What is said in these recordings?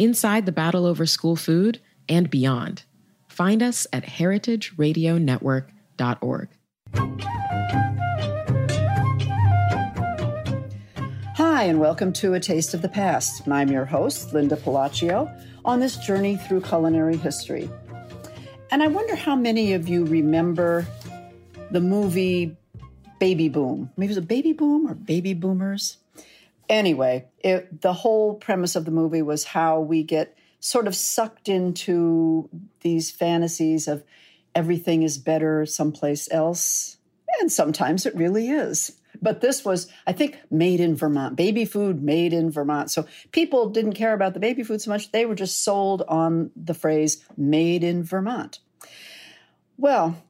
inside the battle over school food, and beyond. Find us at heritageradionetwork.org. Hi, and welcome to A Taste of the Past. I'm your host, Linda Pelaccio, on this journey through culinary history. And I wonder how many of you remember the movie Baby Boom. Maybe it was a Baby Boom or Baby Boomers anyway, it, the whole premise of the movie was how we get sort of sucked into these fantasies of everything is better someplace else. And sometimes it really is. But this was, I think, made in Vermont, baby food made in Vermont. So people didn't care about the baby food so much. They were just sold on the phrase made in Vermont. Well,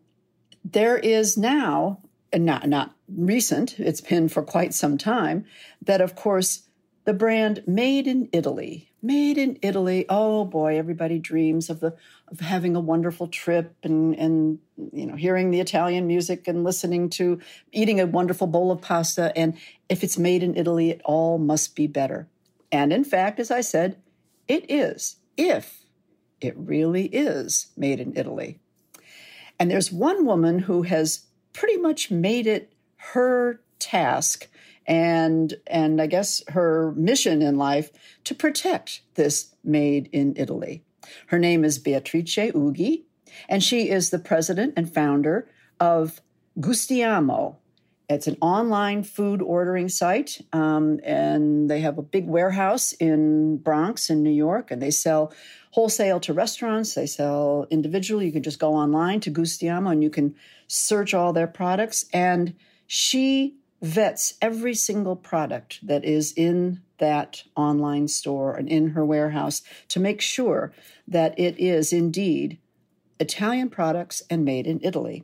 there is now not not recent, it's been for quite some time, that of course the brand made in Italy, made in Italy. Oh boy, everybody dreams of the of having a wonderful trip and and you know hearing the Italian music and listening to eating a wonderful bowl of pasta. And if it's made in Italy, it all must be better. And in fact, as I said, it is. If it really is made in Italy. And there's one woman who has pretty much made it her task and and I guess her mission in life to protect this made in Italy. Her name is Beatrice Ughi, and she is the president and founder of Gustiamo. It's an online food ordering site, um, and they have a big warehouse in Bronx in New York, and they sell wholesale to restaurants. They sell individually. You can just go online to Gustiamo, and you can search all their products. And she vets every single product that is in that online store and in her warehouse to make sure that it is indeed Italian products and made in Italy.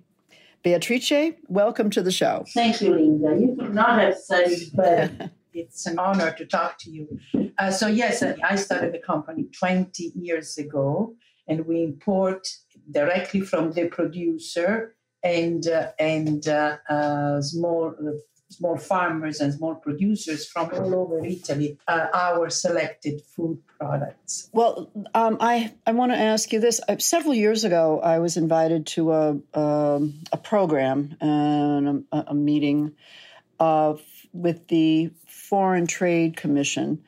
Beatrice, welcome to the show. Thank you, Linda. You could not have said it better. it's an honor to talk to you. Uh, so, yes, I started the company 20 years ago, and we import directly from the producer and uh, and uh, uh, small small farmers and small producers from all over Italy our selected food products. Well, um, I I want to ask you this. several years ago, I was invited to a um, a program and a, a meeting of with the Foreign Trade Commission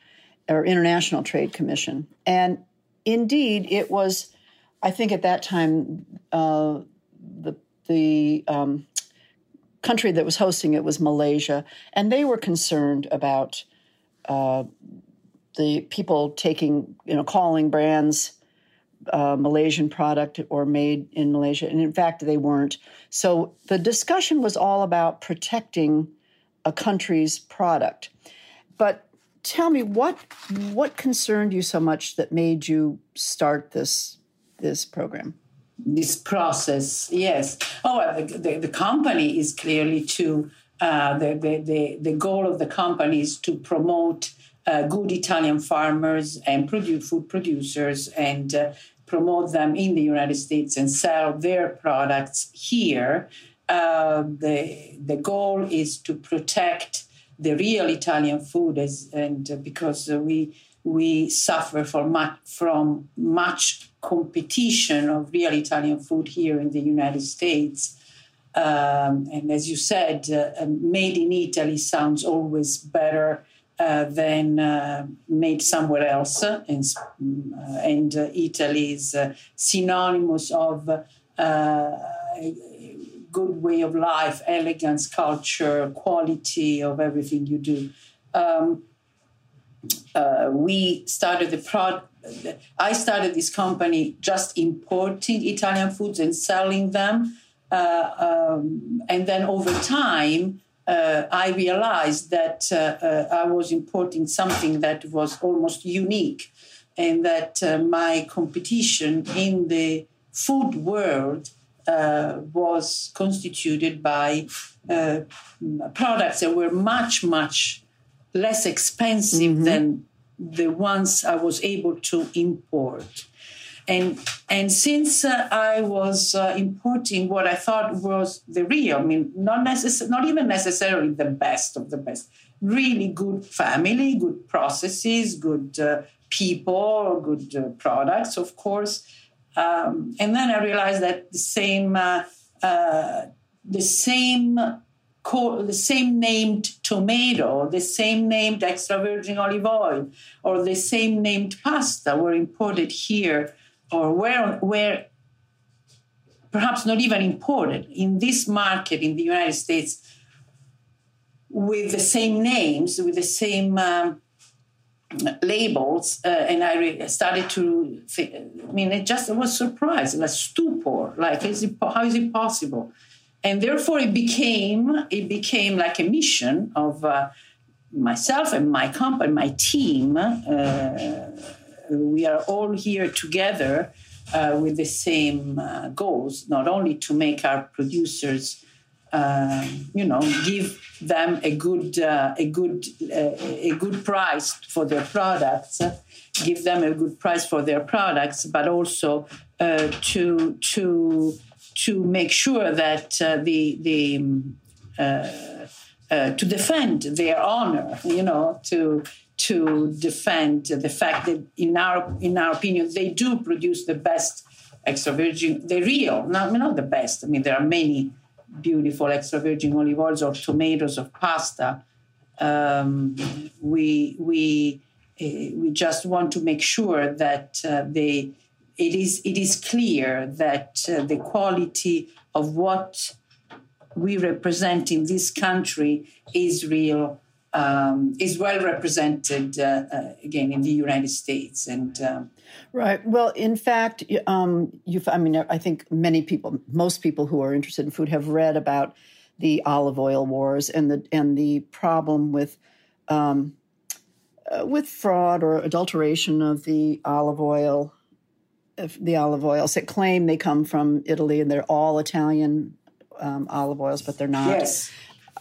or International Trade Commission, and indeed, it was. I think at that time, uh, the um, country that was hosting it was Malaysia, and they were concerned about uh, the people taking, you know, calling brands uh, Malaysian product or made in Malaysia, and in fact, they weren't. So the discussion was all about protecting a country's product. But tell me what what concerned you so much that made you start this this program? This process. Yes. Oh, the, the, company is clearly to uh, the, the, the, the goal of the company is to promote uh, good Italian farmers and produce, food producers and uh, promote them in the United States and sell their products here. uh, the the goal is to protect the real Italian food, as, and uh, because we we suffer from much, from much competition of real Italian food here in the United States. Um, and as you said, uh, made in Italy sounds always better uh, than uh, made somewhere else. And, uh, and uh, Italy is uh, synonymous of a good way of life, elegance, culture, quality of everything you do. Um, we started the product. I started this company just importing Italian foods and selling them. Um, and then over time, uh, I realized that uh, uh, I was importing something that was almost unique, and that uh, my competition in the food world uh, was constituted by uh, products that were much, much less expensive mm-hmm. than the ones I was able to import and and since uh, I was uh, importing what I thought was the real, I mean, not necess- not even necessarily the best of the best, really good family, good processes, good uh, people, good uh, products, of course. Um, and then I realized that the same uh, uh, the same co- the same named tomato, the same named extra virgin olive oil, or the same named pasta were imported here or where perhaps not even imported in this market in the United States with the same names, with the same um, labels, uh, and I re- started to. Think, I mean, it just was surprised, like stupor, like is it, how is it possible? And therefore, it became it became like a mission of uh, myself and my company, my team. Uh, we are all here together uh, with the same uh, goals, not only to make our producers, uh, you know, give them a good, uh, a good, uh, a good price for their products, give them a good price for their products, but also to to to make sure that the the to defend their honor, you know, to to defend the fact that, in our in our opinion, they do produce the best extra virgin, the real, not, not the best. I mean, there are many beautiful extra virgin olive oils or tomatoes or pasta. Um, we we uh, we just want to make sure that uh, they it is it is clear that uh, the quality of what we represent in this country is real um, is well represented uh, uh, again in the United States and. Um, right. Well, in fact, um, you. I mean, I think many people, most people who are interested in food, have read about the olive oil wars and the and the problem with. Um, uh, with fraud or adulteration of the olive oil, the olive oils that claim they come from Italy and they're all Italian um, olive oils, but they're not. Yes.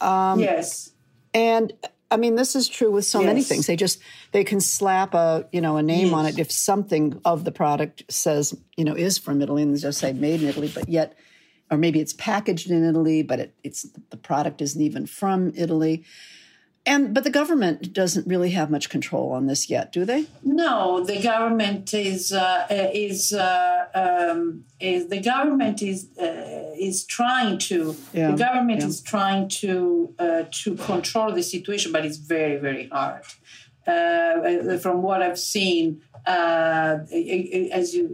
Um, yes. And I mean, this is true with so yes. many things. They just they can slap a you know a name yes. on it if something of the product says you know is from Italy and they just say made in Italy, but yet, or maybe it's packaged in Italy, but it, it's the product isn't even from Italy and but the government doesn't really have much control on this yet, do they? No, the government is uh, is, uh, um, is the government is uh, is trying to yeah. the government yeah. is trying to uh, to control the situation, but it's very very hard. Uh, from what I've seen, uh, as you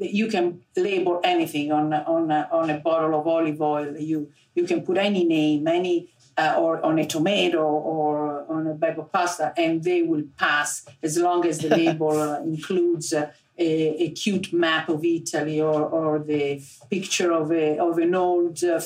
you can label anything on on a, on a bottle of olive oil. You you can put any name, any uh, or on a tomato or on a bag of pasta, and they will pass as long as the label uh, includes uh, a, a, cute map of Italy or, or the picture of, a, of an old uh,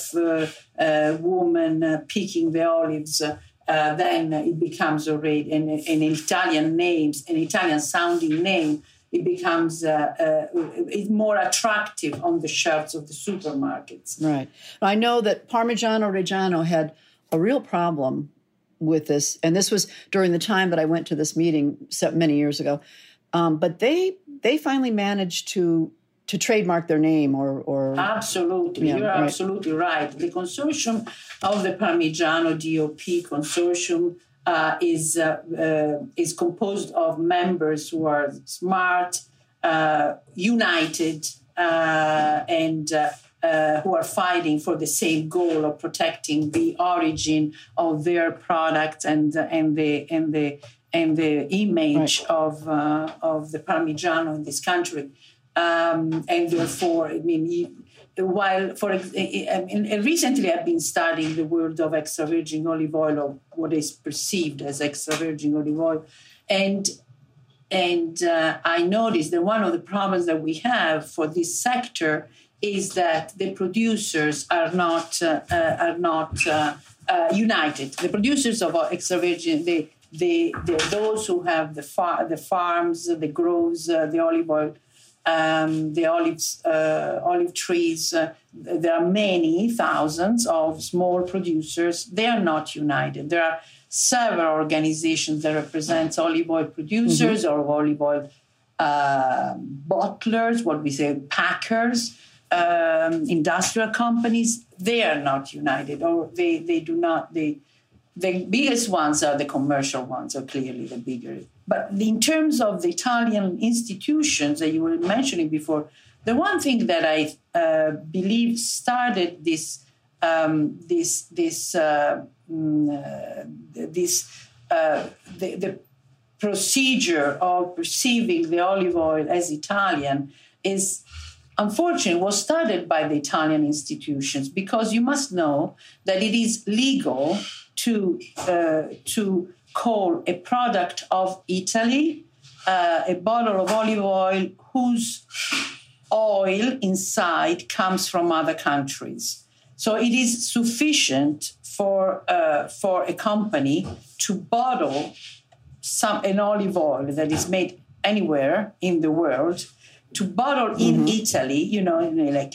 uh, woman uh, picking the olives. then it becomes already an, an Italian name, an Italian sounding name it becomes uh, uh, more attractive on the shelves of the supermarkets. Right. I know that Parmigiano Reggiano had a real problem with this, and this was during the time that I went to this meeting so many years ago. Um, but they they finally managed to to trademark their name or or absolutely yeah, you're right. absolutely right the consortium of the parmigiano dop consortium uh, is uh, uh, is composed of members who are smart uh, united uh, and uh, who are fighting for the same goal of protecting the origin of their product and and the and the and the image right. of of the Parmigiano in this country um, and therefore, I mean, while for I mean, recently I've been studying the world of extra virgin olive oil or what is perceived as extra virgin olive oil, and and uh, I noticed that one of the problems that we have for this sector is that the producers are not uh, uh, are not uh, uh, united. The producers of extra virgin, the, the, the those who have the far, the farms, the groves, uh, the olive oil um, the olives, uh, olive trees. There are many thousands of small producers. They are not united. There are several organizations that represent olive oil producers mm-hmm. or olive oil uh, bottlers, what we say, packers, um, industrial companies. They are not united, or they, they do not. They the biggest ones are the commercial ones, are clearly the bigger but in terms of the Italian institutions that you were mentioning before, the one thing that I uh, believe started this um, this this uh, mm, uh, this uh, the, the, procedure of perceiving the olive oil as Italian is unfortunately was started by the Italian institutions because you must know that it is legal to uh, to call a product of Italy uh, a bottle of olive oil whose oil inside comes from other countries. So it is sufficient for uh, for a company to bottle some an olive oil that is made anywhere in the world to bottle in mm-hmm. Italy, you know, like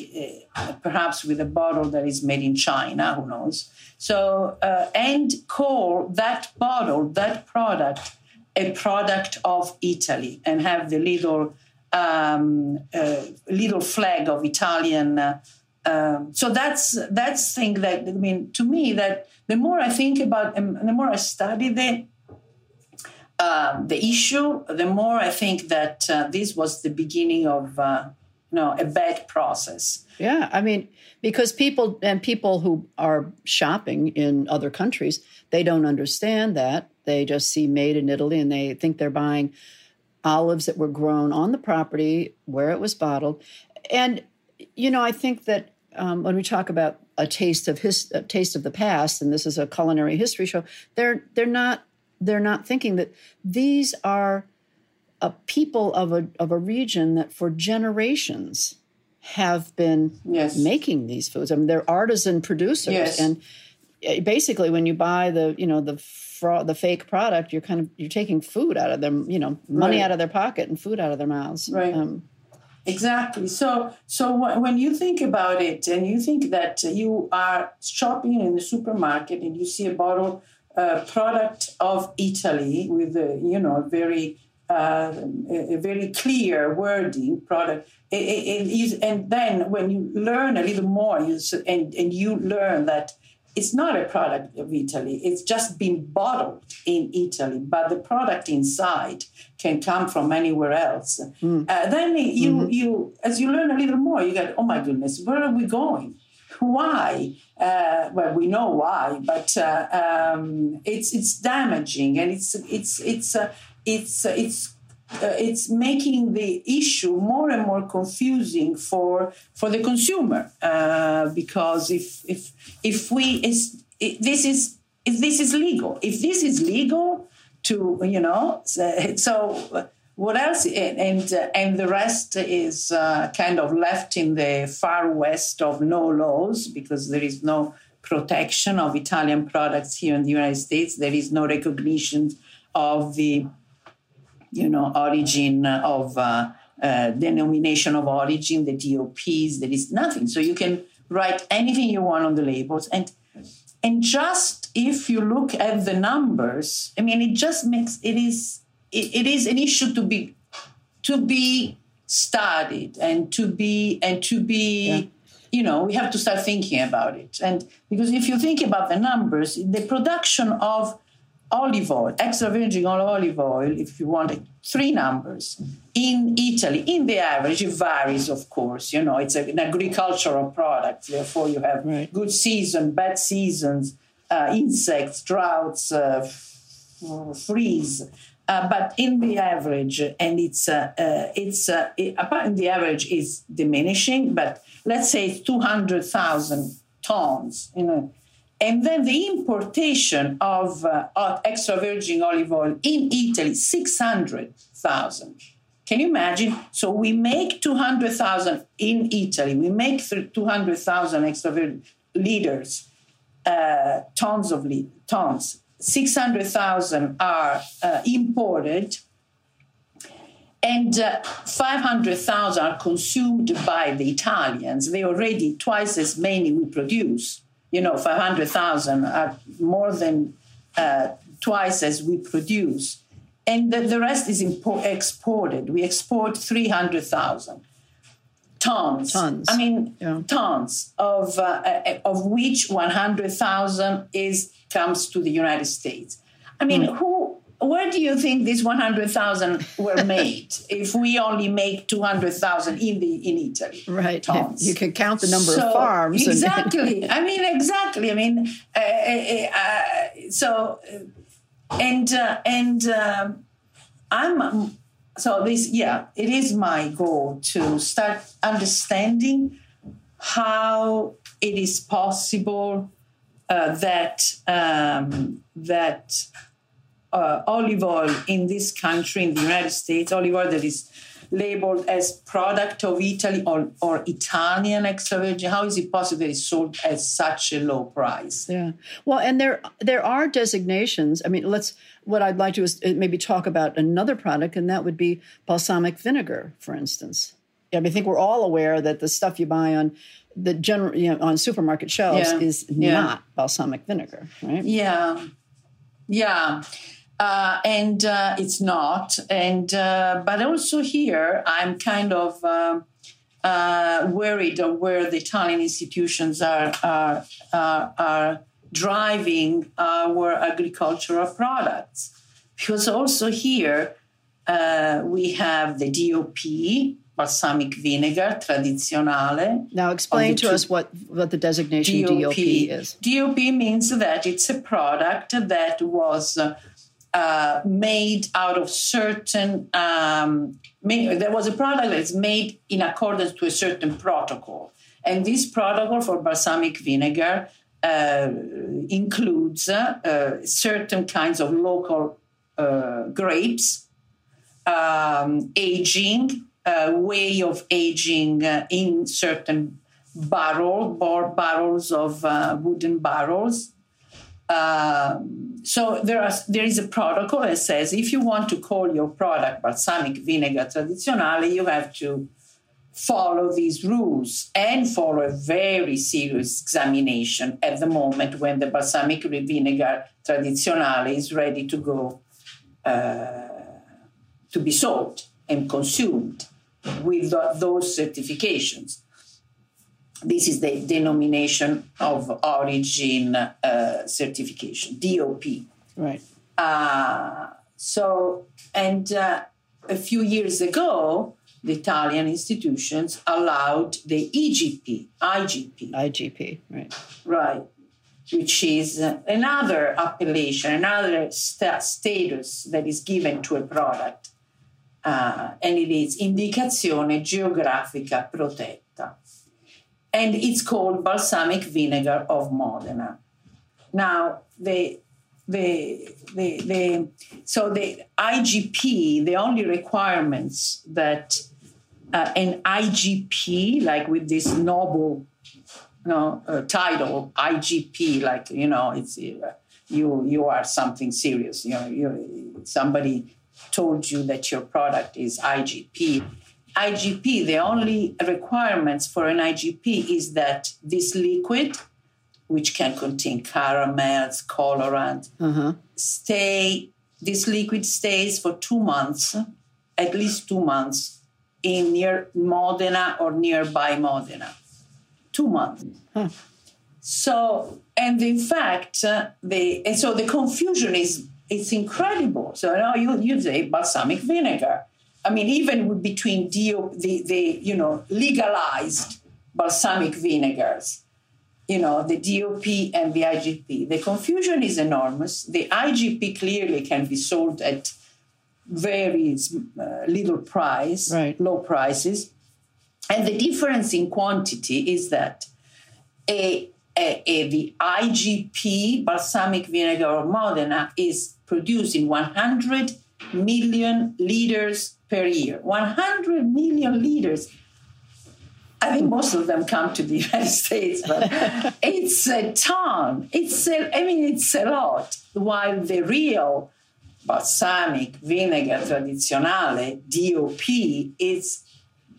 uh, perhaps with a bottle that is made in China, who knows? So, uh, and call that bottle, that product, a product of Italy and have the little um, uh, little flag of Italian. Uh, um, so that's that's thing that I mean to me that the more I think about and the more I study the uh, the issue, the more I think that uh, this was the beginning of uh, you know a bad process. Yeah, I mean because people and people who are shopping in other countries they don't understand that they just see made in italy and they think they're buying olives that were grown on the property where it was bottled and you know i think that um, when we talk about a taste of his a taste of the past and this is a culinary history show they're they're not they're not thinking that these are a people of a of a region that for generations have been yes. making these foods. I mean, they're artisan producers, yes. and eh, basically, when you buy the you know the fraud, the fake product, you're kind of you're taking food out of them, you know, money right. out of their pocket and food out of their mouths. Right. Um, exactly. So, so when you think about it, and you think that you are shopping in the supermarket and you see a bottle uh, product of Italy with a you know very uh, a, a very clear wording product it, it, it is, and then when you learn a little more, you, and, and you learn that it's not a product of Italy, it's just been bottled in Italy, but the product inside can come from anywhere else. Mm. Uh, then you, mm-hmm. you, as you learn a little more, you get, oh my goodness, where are we going? Why? Uh, well, we know why, but uh, um, it's it's damaging, and it's it's it's uh, it's uh, it's uh, it's making the issue more and more confusing for for the consumer uh, because if if if we is this is if this is legal if this is legal to you know so what else and and the rest is uh, kind of left in the far west of no laws because there is no protection of Italian products here in the United States there is no recognition of the you know, origin of uh, uh, denomination of origin, the DOPs. There is nothing. So you can write anything you want on the labels, and and just if you look at the numbers, I mean, it just makes it is it, it is an issue to be to be studied and to be and to be yeah. you know we have to start thinking about it and because if you think about the numbers the production of olive oil extra virgin olive oil if you want three numbers in italy in the average it varies of course you know it's an agricultural product therefore you have right. good season bad seasons uh, insects droughts uh, freeze uh, but in the average, and it's uh, uh, it's uh, the average is diminishing, but let's say it's two hundred thousand tons, you know, and then the importation of, uh, of extra virgin olive oil in Italy six hundred thousand. Can you imagine? So we make two hundred thousand in Italy. We make two hundred thousand extra virgin liters, uh, tons of li- tons 600,000 are uh, imported and uh, 500,000 are consumed by the Italians. They already twice as many we produce. You know, 500,000 are more than uh, twice as we produce. And the, the rest is exported. We export 300,000 tons. Tons. I mean, yeah. tons of, uh, uh of which 100,000 is comes to the United States. I mean, mm. who? Where do you think these 100,000 were made if we only make 200,000 in the in Italy? Right. Tons. You can count the number so, of farms. Exactly. I mean, exactly. I mean, uh, uh, uh so, uh, and, uh, and um, I'm, so this, yeah, it is my goal to start understanding how it is possible uh, that um, that uh, olive oil in this country, in the United States, olive oil that is labeled as product of Italy or, or Italian extra virgin? How is it possible that it's sold at such a low price? Yeah. Well, and there there are designations. I mean, let's what I'd like to is uh, maybe talk about another product, and that would be balsamic vinegar, for instance. I, mean, I think we're all aware that the stuff you buy on the general you know on supermarket shelves yeah. is yeah. not balsamic vinegar, right? Yeah, yeah. Uh, and uh, it's not. And uh, but also here, I'm kind of uh, uh, worried of where the Italian institutions are are, are, are driving our agricultural products, because also here uh, we have the DOP, balsamic vinegar tradizionale. Now, explain to us what, what the designation DOP, DOP, is. DOP means that it's a product that was uh, made out of certain. Um, there was a product that's made in accordance to a certain protocol, and this protocol for balsamic vinegar uh, includes uh, certain kinds of local uh, grapes, um, aging uh, way of aging in certain barrel bar, barrels of wooden barrels. Um, so there, are, there is a protocol that says if you want to call your product balsamic vinegar tradizionale, you have to follow these rules and follow a very serious examination at the moment when the balsamic vinegar tradizionale is ready to go uh, to be sold and consumed with the, those certifications. This is the denomination of origin uh, certification, DOP. Right. Uh, so, and uh, a few years ago, the Italian institutions allowed the EGP, IGP. IGP, right. Right, which is another appellation, another st- status that is given to a product uh, and it is Indicazione Geografica Protetta. And it's called balsamic vinegar of Modena. Now, the the, the, the, so the IGP, the only requirements that uh, an IGP, like with this noble you know, uh, title, IGP, like, you know, it's uh, you you are something serious. You know, you somebody told you that your product is IGP. IGP, the only requirements for an IGP is that this liquid, which can contain caramels, colorant, uh-huh. stay. This liquid stays for two months, at least two months, in near Modena or nearby Modena. Two months. Huh. So, and in fact, uh, the and so the confusion is it's incredible. So now you use a balsamic vinegar. I mean, even between DO, the the you know legalized balsamic vinegars, you know the DOP and the IGP. The confusion is enormous. The IGP clearly can be sold at very uh, little price, right. low prices. And the difference in quantity is that a, a, a, the IGP balsamic vinegar of Modena is produced in 100 million liters per year. 100 million liters. I think most of them come to the United States, but it's a ton. It's a, I mean, it's a lot. While the real balsamic vinegar tradizionale, DOP, is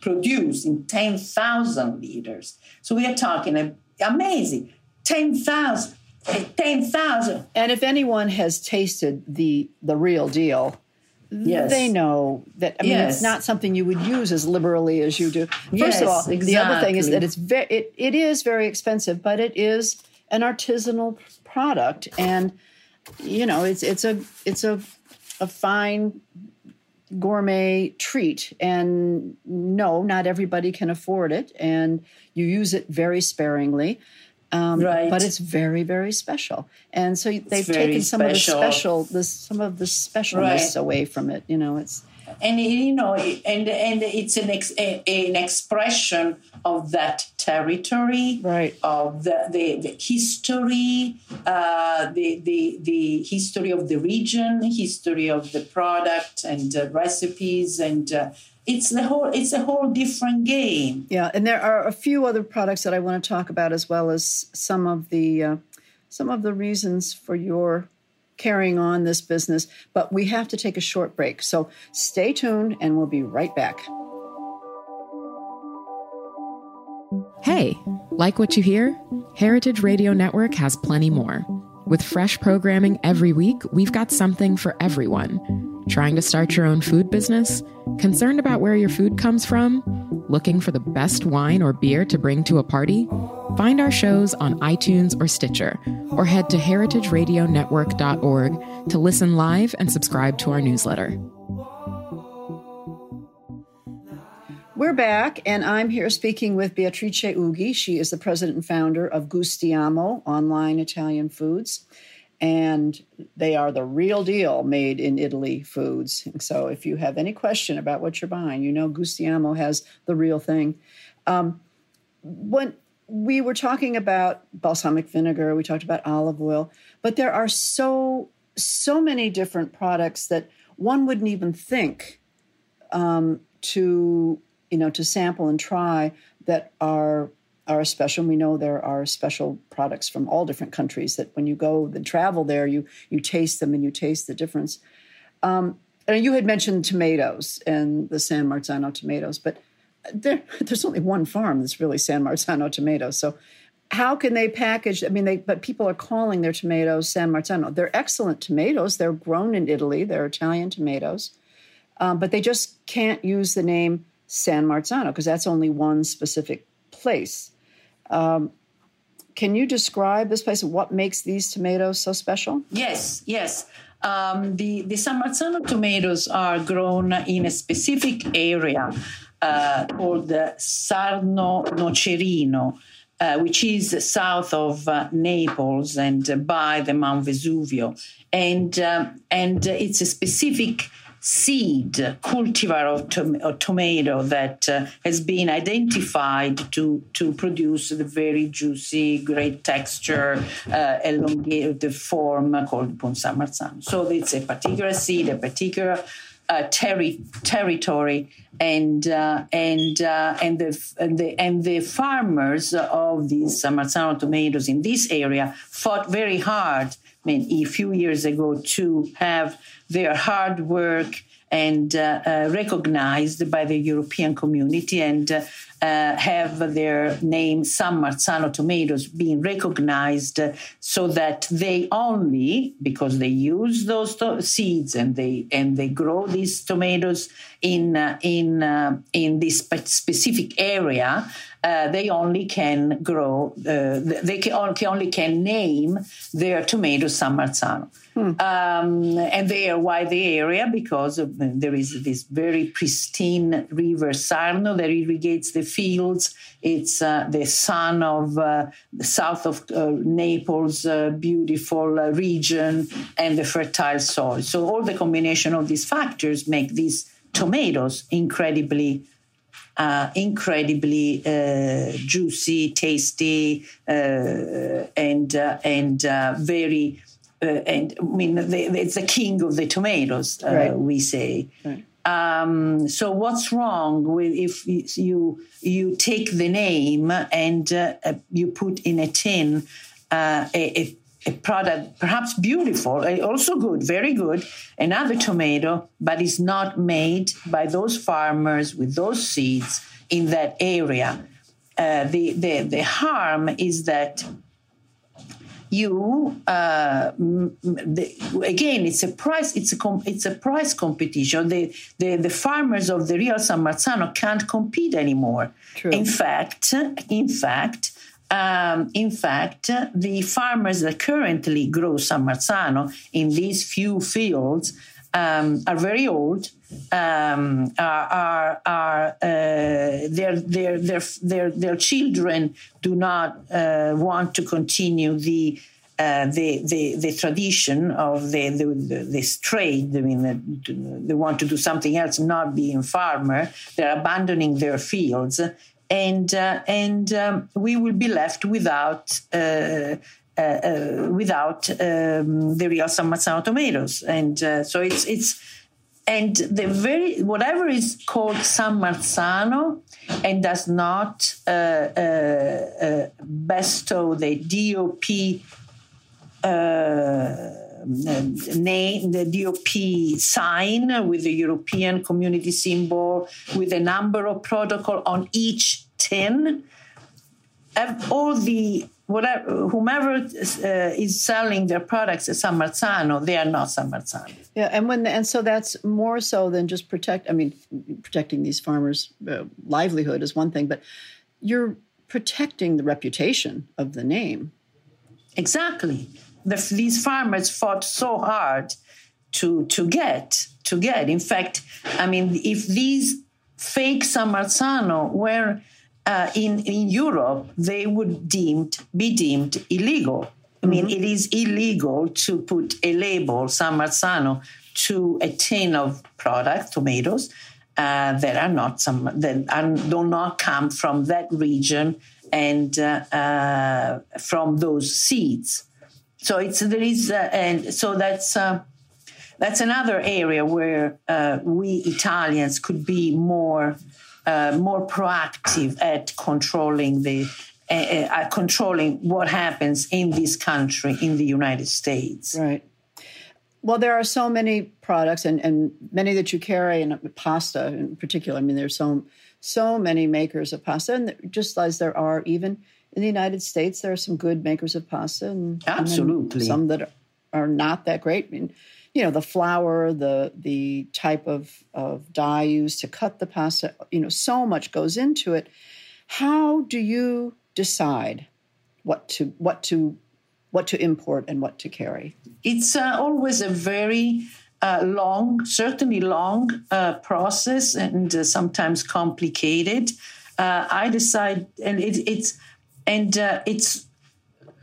produced in 10,000 liters. So we are talking amazing 10,000. 10,000. And if anyone has tasted the the real deal, yes. they know that I mean yes. it's not something you would use as liberally as you do. First yes, of all, exactly. the other thing is that it's very it, it is very expensive, but it is an artisanal product and you know, it's it's a it's a a fine gourmet treat and no not everybody can afford it and you use it very sparingly um, right. but it's very very special and so they've taken some special. of the special the, some of the specialness right. away from it you know it's and you know and and it's an ex, an expression of that territory right of the the, the history uh, the the the history of the region history of the product and uh, recipes and uh, it's the whole it's a whole different game yeah and there are a few other products that i want to talk about as well as some of the uh, some of the reasons for your carrying on this business, but we have to take a short break. So stay tuned and we'll be right back. Hey, like what you hear? Heritage Radio Network has plenty more. With fresh programming every week, we've got something for everyone. Trying to start your own food business? Concerned about where your food comes from? Looking for the best wine or beer to bring to a party? Find our shows on iTunes or Stitcher, or head to heritageradionetwork.org to listen live and subscribe to our newsletter. We're back, and I'm here speaking with Beatrice Ughi. She is the president and founder of Gustiamo Online Italian Foods, and they are the real deal made in Italy foods. So if you have any question about what you're buying, you know Gustiamo has the real thing. Um, when we were talking about balsamic vinegar, we talked about olive oil, but there are so so many different products that one wouldn't even think um, to you know to sample and try that are are special. We know there are special products from all different countries that when you go and travel there, you you taste them and you taste the difference. Um, and you had mentioned tomatoes and the San Marzano tomatoes, but there, there's only one farm that's really San Marzano tomatoes. So how can they package? I mean, they but people are calling their tomatoes San Marzano. They're excellent tomatoes. They're grown in Italy. They're Italian tomatoes, um, but they just can't use the name San Marzano because that's only one specific place. Um, can you describe this place? and What makes these tomatoes so special? Yes, yes. Um, the the San Marzano tomatoes are grown in a specific area uh, called Sarno Nocerino, uh, which is south of uh, Naples and by the Mount Vesuvio, and um, and it's a specific seed cultivar of, of tomato that uh, has been identified to to produce the very juicy, great texture, uh, elongated form called Buon San Marzano. So it's a particular seed, a particular uh, terri- territory, and uh, and uh, and the and the and the farmers of these Marzano tomatoes in this area fought very hard. I mean, a few years ago to have their hard work and uh, uh, recognized by the European community and uh, uh, have their name San Marzano tomatoes being recognized so that they only because they use those to- seeds and they and they grow these tomatoes in uh, in uh, in this specific area uh, they only can grow uh, they can only can name their tomatoes San Marzano Hmm. Um, and they are why the area because of, there is this very pristine river Sarno that irrigates the fields. It's uh, the son of uh, the south of uh, Naples, uh, beautiful uh, region, and the fertile soil. So all the combination of these factors make these tomatoes incredibly uh, incredibly uh, juicy, tasty, uh, and and very uh, and I mean, the, it's the king of the tomatoes, uh, right. we say. Right. Um, so what's wrong with if you you take the name and uh, uh you put in a tin uh, a, a, product perhaps beautiful, uh, also good, very good, another tomato, but it's not made by those farmers with those seeds in that area. the, the the harm is that you uh, the, again it's a price it's a com- it's a price competition the, the the farmers of the real San Marzano can't compete anymore True. in fact in fact um, in fact, the farmers that currently grow San Marzano in these few fields um, are very old. Um, are are, are uh, their, their their their their children do not uh, want to continue the. Uh, the, the the tradition of the, the, the this trade. I mean, they want to do something else, not being farmer. They're abandoning their fields, and uh, and um, we will be left without uh, uh, uh, without um, the real San Marzano tomatoes. And uh, so it's it's and the very whatever is called San Marzano and does not uh, bestow the DOP name, the DOP sign with the European community symbol, with a number of protocol on each tin. All the whatever, whomever uh, is selling their products at San Marzano, they are not San Marzano. Yeah, and when and so that's more so than just protect. I mean, protecting these farmers' uh, livelihood is one thing, but you're protecting the reputation of the name. Exactly. The, these farmers fought so hard to to get to get. In fact, I mean, if these fake San Marzano were uh, in in Europe they would deemed be deemed illegal. I mean, mm-hmm. it is illegal to put a label San Marzano to a tin of product, tomatoes, uh, that are not some that are, do not come from that region and uh, uh, from those seeds. So it's there is uh, and so that's uh, that's another area where uh, we Italians could be more uh, more proactive at controlling the uh, uh, controlling what happens in this country in the United States. Right. Well, there are so many products, and, and many that you carry, and pasta in particular. I mean, there's so so many makers of pasta, and just as there are even in the United States, there are some good makers of pasta, and absolutely. and some that are not that great. I mean, you know the flour the the type of of dye used to cut the pasta you know so much goes into it. How do you decide what to what to what to import and what to carry? It's uh, always a very uh, long certainly long uh, process and uh, sometimes complicated. Uh, i decide and it, it's and uh, it's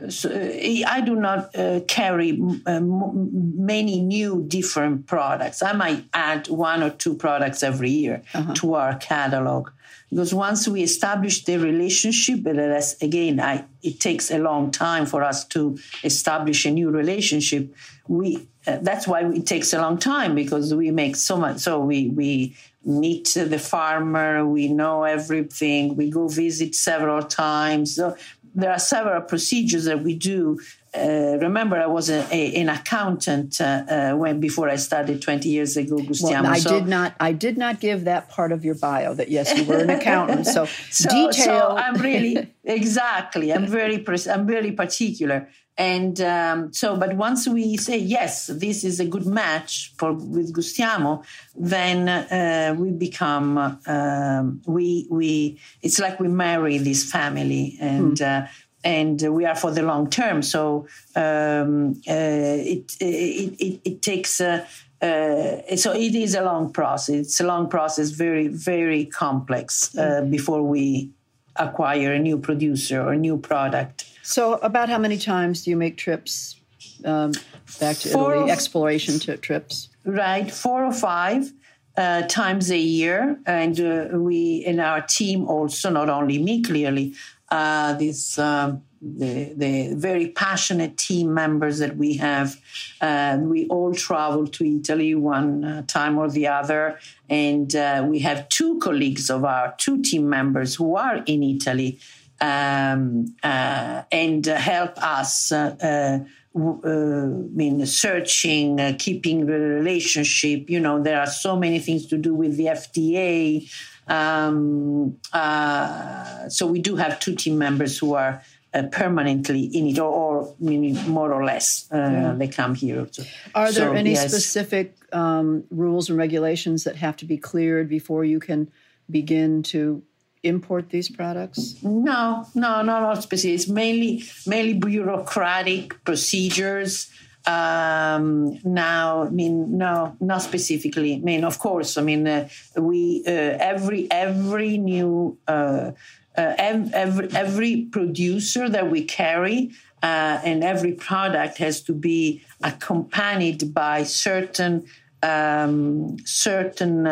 so uh, I do not uh, carry uh, many new different products. I might add one or two products every year uh-huh. to our catalog because once we establish the relationship, but again, I, it takes a long time for us to establish a new relationship. We uh, that's why it takes a long time because we make so much. So we we meet the farmer, we know everything, we go visit several times. So there are several procedures that we do. Uh, remember, I was a, a, an accountant uh, uh, when before I started 20 years ago. Gustiamo. Well, I so, did not. I did not give that part of your bio. That yes, you were an accountant. So, so detail. So I'm really exactly. I'm very. I'm very particular. And um, so, but once we say yes, this is a good match for with Gustiamo, then uh, we become um, we we. It's like we marry this family, and hmm. uh, and we are for the long term. So um, uh, it, it, it it takes. Uh, uh, so it is a long process. It's a long process, very very complex uh, hmm. before we acquire a new producer or a new product. So, about how many times do you make trips um, back to four Italy, exploration to trips? Right, four or five. Uh, times a year, and uh, we in our team also, not only me clearly, uh, this um, the, the very passionate team members that we have. Uh, we all travel to Italy one uh, time or the other, and uh, we have two colleagues of our two team members who are in Italy um, uh, and help us. Uh, uh, I mean, searching, uh, keeping the relationship. You know, there are so many things to do with the FDA. Um, uh, so we do have two team members who are uh, permanently in it, or, or more or less, uh, yeah. they come here. So, are there so, any yes. specific um, rules and regulations that have to be cleared before you can begin to import these products? No, no, no, not specific. It's mainly mainly bureaucratic procedures. Um, now, I mean, no, not specifically. I mean, of course, I mean, uh, we uh, every every new. Uh, uh, every, every producer that we carry uh, and every product has to be accompanied by certain um, certain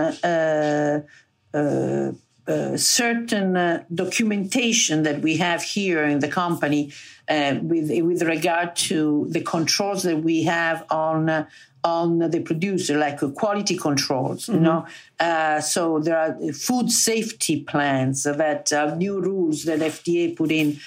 uh, uh uh, certain uh, documentation that we have here in the company uh, with with regard to the controls that we have on uh, on the producer, like quality controls. Mm-hmm. You know, so there are food safety plans that new rules that FDA put in.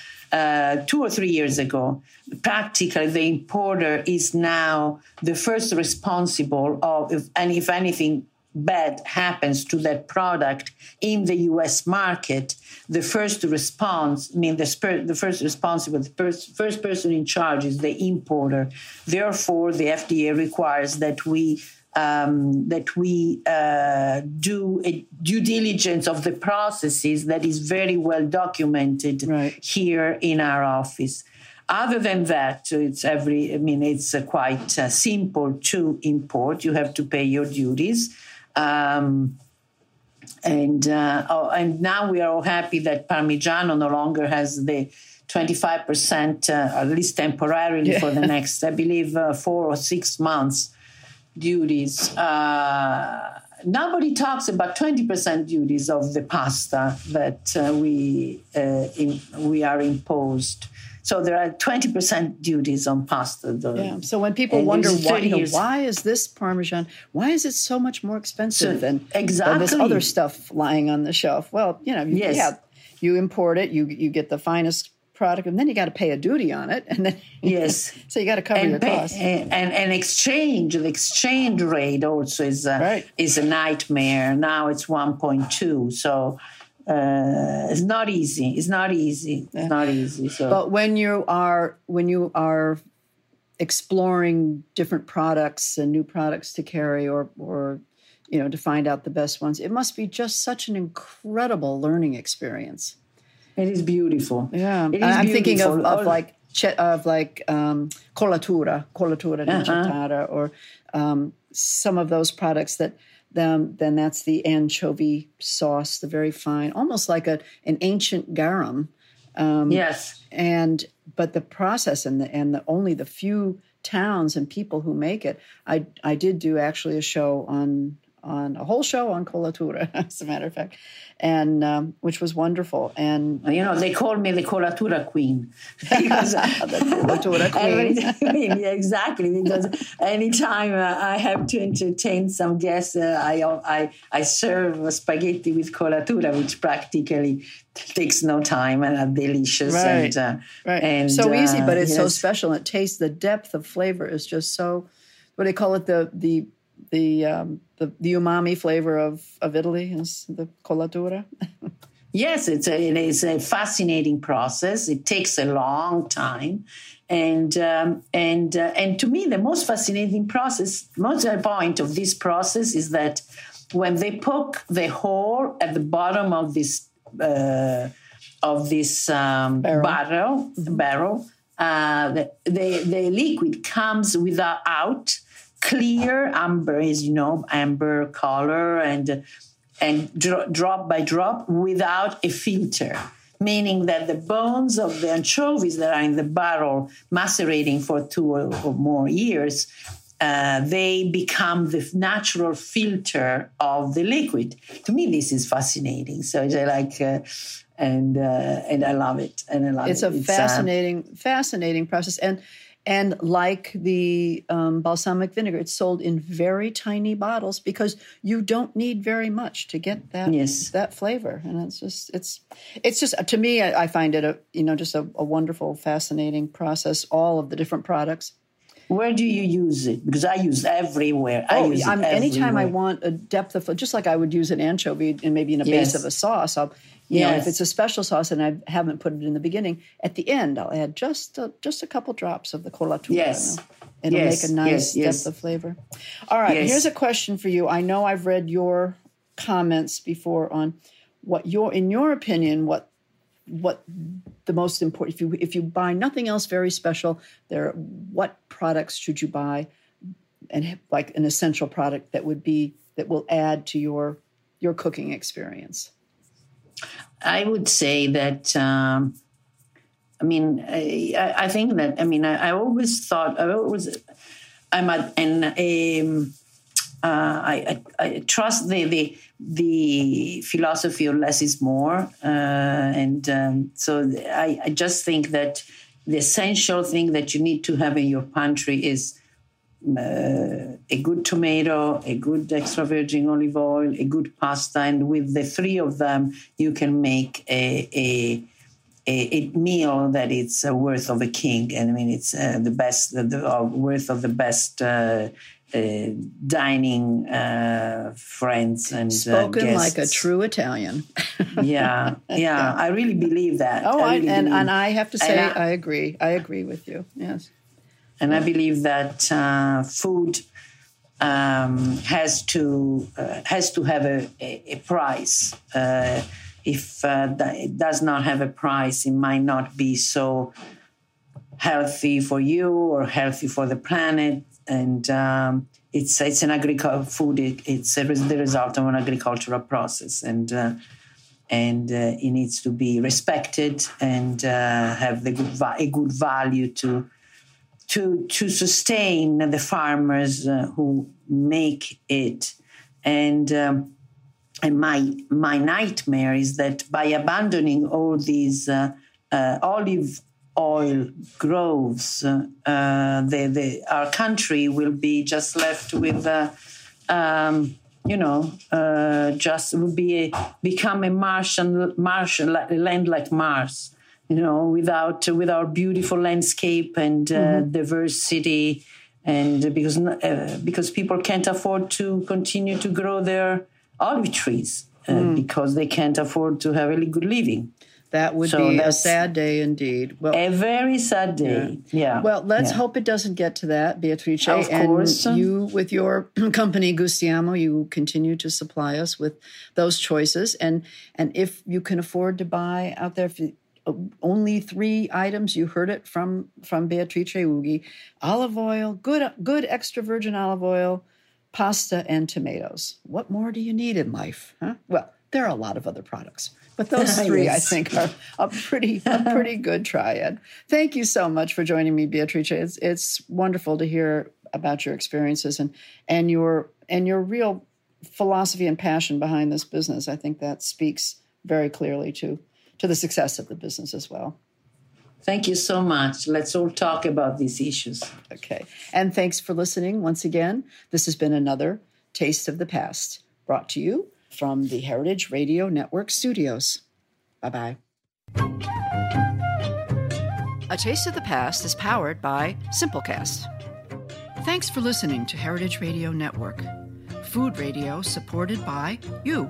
two or three years ago, practically the importer is now the first responsible of, if, and if anything bad happens to that product in the US market, the first response, I mean, the, sp- the first responsible, the pers- first person in charge is the importer. Therefore, the FDA requires that we um, that we uh, do a due diligence of the processes that is very well documented right. here in our office. Other than that, it's every. I mean, it's uh, quite uh, simple to import. You have to pay your duties um, and uh, oh, and now we are all happy that Parmigiano no longer has the 25%, uh, at least temporarily yeah. for the next, I believe, uh, four or six months duties. Uh, nobody talks about 20% duties of the pasta that uh, we, uh, in, we are imposed. So there are 20% duties on pasta. Though. Yeah. So when people wonder why, you know, why is this Parmesan, why is it so much more expensive so, than, exactly. than this other stuff lying on the shelf? Well, you know, yes. yeah, you import it, you, you get the finest product, and then you got to pay a duty on it, and then yes, so you got to cover and your pay, costs. And, and, and exchange, the exchange rate also is a, right. is a nightmare. Now it's one point two, so uh, it's not easy. It's not easy. It's not easy. So. But when you are when you are exploring different products and new products to carry, or or you know to find out the best ones, it must be just such an incredible learning experience. It is beautiful. Yeah, I'm beautiful. thinking of, of like of like um, colatura, colatura uh-huh. or um, some of those products that then then that's the anchovy sauce, the very fine, almost like a an ancient garum. Um, yes, and but the process and the and the only the few towns and people who make it. I I did do actually a show on on a whole show on colatura, as a matter of fact, and um, which was wonderful. And you know, they call me the colatura queen because colatura queen. yeah, exactly. Because anytime uh, I have to entertain some guests, uh, I I I serve spaghetti with colatura, which practically takes no time and are delicious right. and uh, right. and so easy, but it's yes. so special. It tastes the depth of flavor is just so. What do they call it? The the the um, the, the umami flavor of, of Italy is the colatura. yes, it's a, it is a fascinating process. It takes a long time, and um, and uh, and to me, the most fascinating process, most point of this process is that when they poke the hole at the bottom of this uh, of this um, Barrel. barrel barrel, uh, the, the the liquid comes without out clear amber is you know amber color and and dro- drop by drop without a filter meaning that the bones of the anchovies that are in the barrel macerating for two or, or more years uh, they become the natural filter of the liquid. To me this is fascinating. So I like uh, and uh, and I love it and I love it's it. a fascinating fascinating process. And and like the um, balsamic vinegar, it's sold in very tiny bottles because you don't need very much to get that Yes. that flavor. And it's just it's it's just to me, I, I find it a you know just a, a wonderful, fascinating process. All of the different products. Where do you use it? Because I use everywhere. I use it Oh, I'm, anytime I want a depth of just like I would use an anchovy and maybe in a Yes. base of a sauce. I'll you know if it's a special sauce and I haven't put it in the beginning, at the end I'll add just a, just a couple drops of the colatura. Yes. It'll Yes, make a nice yes, yes. depth of flavor. All right, Yes. here's a question for you. I know I've read your comments before on what your in your opinion what what the most important if you if you buy nothing else very special there what products should you buy and like an essential product that would be that will add to your your cooking experience I would say that. Um, I mean, I, I- think that. I mean, I, I always thought. I always. I'm a, and um, uh, I, I, I trust the, the the philosophy of less is more, uh, and um, so I, I just think that the essential thing that you need to have in your pantry is uh, a good tomato, a good extra virgin olive oil, a good pasta, and with the three of them, you can make a a, a, a meal that it's uh, worth of a king. And I mean, it's uh, the best, the, the uh, worth of the best. Uh, uh, dining uh, friends and spoken like a true italian yeah, yeah. I really believe that. oh I, really and, believe- and i have to say I- I agree i agree with you yes and I believe that uh, food um, has to uh, has to have a, a, a price. Uh, if uh, it does not have a price, it might not be so healthy for you or healthy for the planet. And um, it's it's an agricultural food. It, it's a, the result of an agricultural process, and uh, and uh, it needs to be respected and have the good a good value to to to sustain the farmers uh, who make it. And um, and my my nightmare is that by abandoning all these uh, uh, olive oil groves uh, uh, the, the our country will be just left with uh, um, you know just will be a, become a Martian Martian land like Mars you know, without with our beautiful landscape and uh, diversity, and because uh, because people can't afford to continue to grow their olive trees uh, because they can't afford to have a good living. that would So be a sad day indeed well A very sad day. Yeah. Well, let's Yeah. hope it doesn't get to that, Beatrice. Of and course. you, with your company Gustiamo, you continue to supply us with those choices. And and if you can afford to buy out there, only three items, you heard it from from Beatrice Ughi: olive oil, good good extra virgin olive oil, pasta, and tomatoes. What more do you need in life? Huh? Well, there are a lot of other products. But those three, I think, are a pretty a pretty good triad. Thank you so much for joining me, Beatrice. It's it's wonderful to hear about your experiences and and your and your real philosophy and passion behind this business. I think that speaks very clearly to to the success of the business as well. Thank you so much. Let's all talk about these issues. Okay. And thanks for listening once again. This has been another Taste of the Past brought to you from the Heritage Radio Network studios. Bye bye. A Taste of the Past is powered by Simplecast. Thanks for listening to Heritage Radio Network, food radio supported by you.